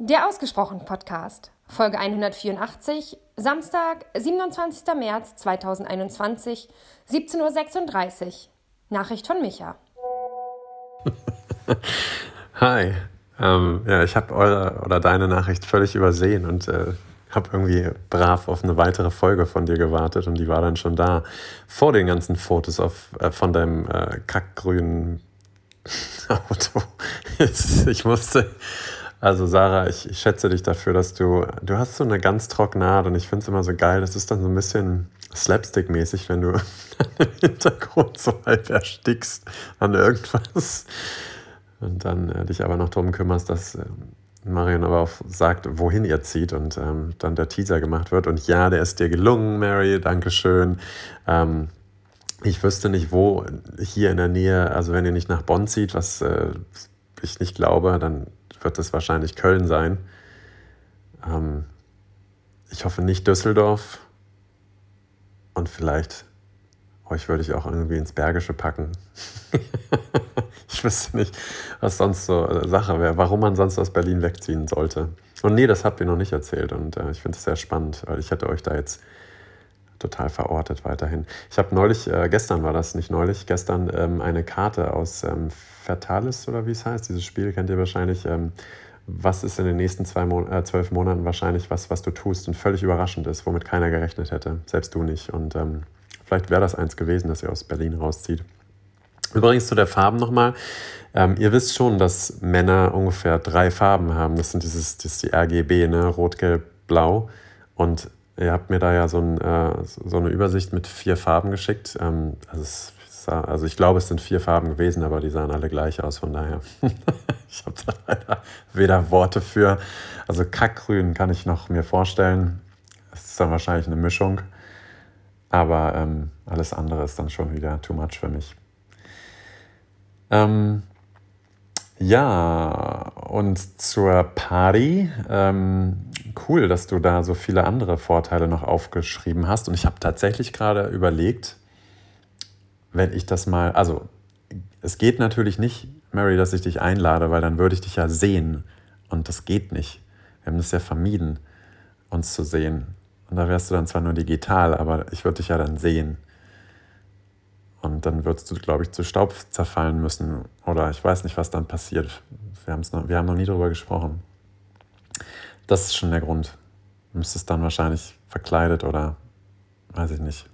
Der Ausgesprochen Podcast, Folge 184, Samstag, 27. März 2021, 17.36 Uhr. Nachricht von Micha. Hi. Ähm, ja, ich habe eure oder deine Nachricht völlig übersehen und äh, habe irgendwie brav auf eine weitere Folge von dir gewartet und die war dann schon da. Vor den ganzen Fotos auf, äh, von deinem äh, kackgrünen Auto. ich musste. Also Sarah, ich, ich, schätze dich dafür, dass du, du hast so eine ganz trockene Art und ich finde es immer so geil. Das ist dann so ein bisschen Slapstick-mäßig, wenn du im Hintergrund so halb erstickst an irgendwas und dann äh, dich aber noch darum kümmerst, dass äh, Marion aber auch sagt, wohin ihr zieht und ähm, dann der Teaser gemacht wird. Und ja, der ist dir gelungen, Mary, Dankeschön. Ähm, ich wüsste nicht, wo hier in der Nähe, also wenn ihr nicht nach Bonn zieht, was äh, ich nicht glaube, dann wird es wahrscheinlich Köln sein. Ähm, ich hoffe nicht Düsseldorf. Und vielleicht euch würde ich auch irgendwie ins Bergische packen. ich wüsste nicht, was sonst so äh, Sache wäre, warum man sonst aus Berlin wegziehen sollte. Und nee, das habt ihr noch nicht erzählt und äh, ich finde es sehr spannend, weil ich hätte euch da jetzt total verortet weiterhin. Ich habe neulich, äh, gestern war das nicht neulich, gestern ähm, eine Karte aus ähm, Fatalis oder wie es heißt, dieses Spiel kennt ihr wahrscheinlich. Ähm, was ist in den nächsten zwei Mon äh, zwölf Monaten wahrscheinlich was, was du tust und völlig überraschend ist, womit keiner gerechnet hätte, selbst du nicht. Und ähm, vielleicht wäre das eins gewesen, dass ihr aus Berlin rauszieht. Übrigens zu der Farben nochmal. Ähm, ihr wisst schon, dass Männer ungefähr drei Farben haben. Das sind dieses, das die RGB, ne? Rot, Gelb, Blau. Und ihr habt mir da ja so, ein, äh, so eine Übersicht mit vier Farben geschickt. Ähm, also es also ich glaube, es sind vier Farben gewesen, aber die sahen alle gleich aus, von daher. ich habe da leider weder Worte für. Also Kackgrün kann ich noch mir vorstellen. Es ist dann wahrscheinlich eine Mischung. Aber ähm, alles andere ist dann schon wieder too much für mich. Ähm, ja, und zur Party. Ähm, cool, dass du da so viele andere Vorteile noch aufgeschrieben hast. Und ich habe tatsächlich gerade überlegt, wenn ich das mal, also es geht natürlich nicht, Mary, dass ich dich einlade, weil dann würde ich dich ja sehen. Und das geht nicht. Wir haben das ja vermieden, uns zu sehen. Und da wärst du dann zwar nur digital, aber ich würde dich ja dann sehen. Und dann würdest du, glaube ich, zu Staub zerfallen müssen. Oder ich weiß nicht, was dann passiert. Wir, noch, wir haben noch nie darüber gesprochen. Das ist schon der Grund. Du müsstest dann wahrscheinlich verkleidet oder, weiß ich nicht,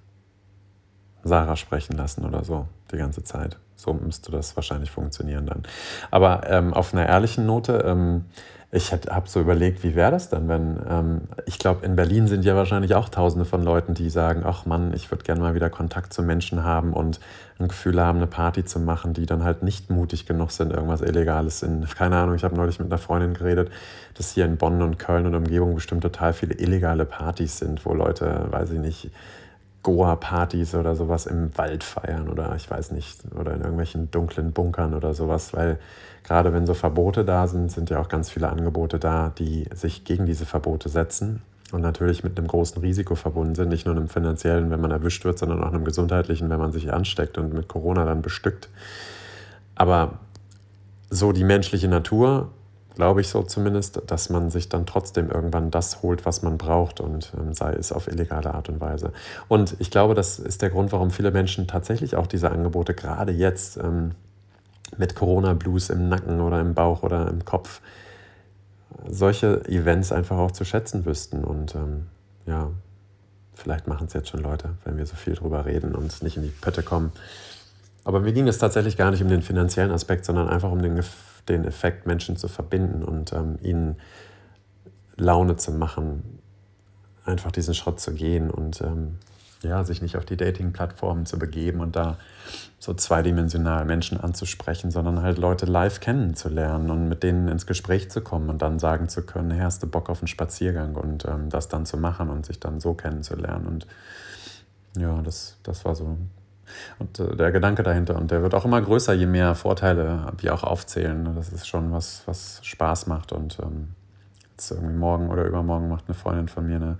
Sarah sprechen lassen oder so die ganze Zeit. So müsste das wahrscheinlich funktionieren dann. Aber ähm, auf einer ehrlichen Note, ähm, ich habe so überlegt, wie wäre das dann, wenn, ähm, ich glaube, in Berlin sind ja wahrscheinlich auch tausende von Leuten, die sagen, ach Mann, ich würde gerne mal wieder Kontakt zu Menschen haben und ein Gefühl haben, eine Party zu machen, die dann halt nicht mutig genug sind, irgendwas Illegales in, keine Ahnung, ich habe neulich mit einer Freundin geredet, dass hier in Bonn und Köln und Umgebung bestimmt total viele illegale Partys sind, wo Leute, weiß ich nicht, Goa-Partys oder sowas im Wald feiern oder ich weiß nicht, oder in irgendwelchen dunklen Bunkern oder sowas, weil gerade wenn so Verbote da sind, sind ja auch ganz viele Angebote da, die sich gegen diese Verbote setzen und natürlich mit einem großen Risiko verbunden sind, nicht nur einem finanziellen, wenn man erwischt wird, sondern auch einem gesundheitlichen, wenn man sich ansteckt und mit Corona dann bestückt. Aber so die menschliche Natur glaube ich so zumindest, dass man sich dann trotzdem irgendwann das holt, was man braucht und ähm, sei es auf illegale Art und Weise. Und ich glaube, das ist der Grund, warum viele Menschen tatsächlich auch diese Angebote gerade jetzt ähm, mit Corona-Blues im Nacken oder im Bauch oder im Kopf solche Events einfach auch zu schätzen wüssten. Und ähm, ja, vielleicht machen es jetzt schon Leute, wenn wir so viel drüber reden und nicht in die Pötte kommen. Aber mir ging es tatsächlich gar nicht um den finanziellen Aspekt, sondern einfach um den Gefühl, den Effekt, Menschen zu verbinden und ähm, ihnen Laune zu machen, einfach diesen Schritt zu gehen und ähm, ja, sich nicht auf die Dating-Plattformen zu begeben und da so zweidimensional Menschen anzusprechen, sondern halt Leute live kennenzulernen und mit denen ins Gespräch zu kommen und dann sagen zu können, hey, hast du Bock auf einen Spaziergang und ähm, das dann zu machen und sich dann so kennenzulernen. Und ja, das, das war so und äh, der Gedanke dahinter. Und der wird auch immer größer, je mehr Vorteile wir auch aufzählen. Ne? Das ist schon was, was Spaß macht. Und ähm, jetzt irgendwie morgen oder übermorgen macht eine Freundin von mir eine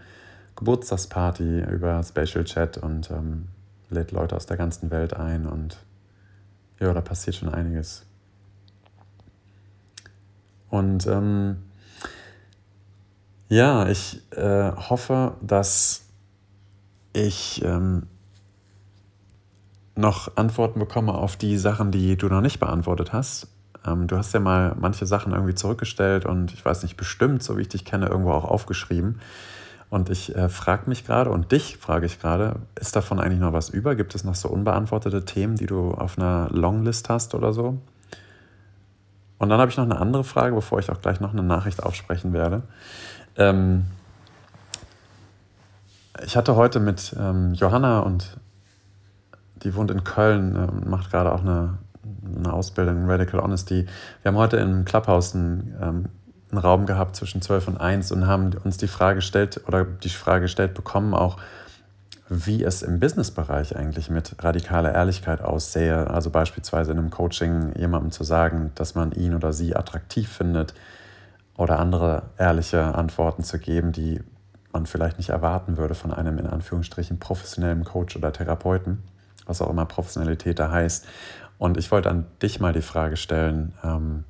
Geburtstagsparty über Spatial Chat und ähm, lädt Leute aus der ganzen Welt ein. Und ja, da passiert schon einiges. Und ähm, Ja, ich äh, hoffe, dass ich ähm, noch Antworten bekomme auf die Sachen, die du noch nicht beantwortet hast. Ähm, du hast ja mal manche Sachen irgendwie zurückgestellt und ich weiß nicht, bestimmt, so wie ich dich kenne, irgendwo auch aufgeschrieben. Und ich äh, frage mich gerade und dich frage ich gerade, ist davon eigentlich noch was über? Gibt es noch so unbeantwortete Themen, die du auf einer Longlist hast oder so? Und dann habe ich noch eine andere Frage, bevor ich auch gleich noch eine Nachricht aufsprechen werde. Ähm, ich hatte heute mit ähm, Johanna und die wohnt in Köln äh, macht gerade auch eine, eine Ausbildung in Radical Honesty. Wir haben heute im Clubhouse einen, ähm, einen Raum gehabt zwischen 12 und 1 und haben uns die Frage gestellt oder die Frage gestellt bekommen auch, wie es im Businessbereich eigentlich mit radikaler Ehrlichkeit aussähe. Also beispielsweise in einem Coaching jemandem zu sagen, dass man ihn oder sie attraktiv findet oder andere ehrliche Antworten zu geben, die man vielleicht nicht erwarten würde von einem in Anführungsstrichen professionellen Coach oder Therapeuten was auch immer Professionalität da heißt. Und ich wollte an dich mal die Frage stellen, ähm,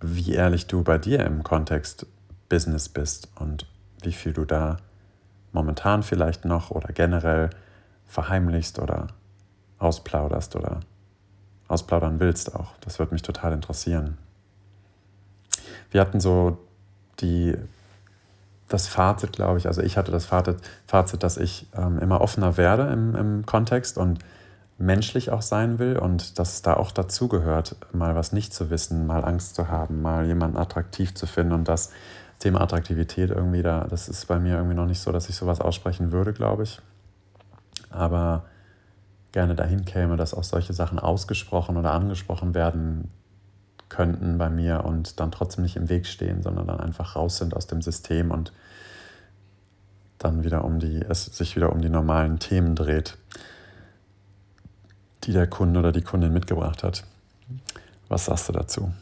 wie ehrlich du bei dir im Kontext Business bist und wie viel du da momentan vielleicht noch oder generell verheimlichst oder ausplauderst oder ausplaudern willst auch. Das würde mich total interessieren. Wir hatten so die das Fazit, glaube ich, also ich hatte das Fazit, Fazit dass ich ähm, immer offener werde im, im Kontext und menschlich auch sein will und dass es da auch dazugehört, mal was nicht zu wissen, mal Angst zu haben, mal jemanden attraktiv zu finden und das Thema Attraktivität irgendwie da, das ist bei mir irgendwie noch nicht so, dass ich sowas aussprechen würde, glaube ich. Aber gerne dahin käme, dass auch solche Sachen ausgesprochen oder angesprochen werden könnten bei mir und dann trotzdem nicht im Weg stehen, sondern dann einfach raus sind aus dem System und dann wieder um die, es sich wieder um die normalen Themen dreht, die der Kunde oder die Kundin mitgebracht hat. Was sagst du dazu?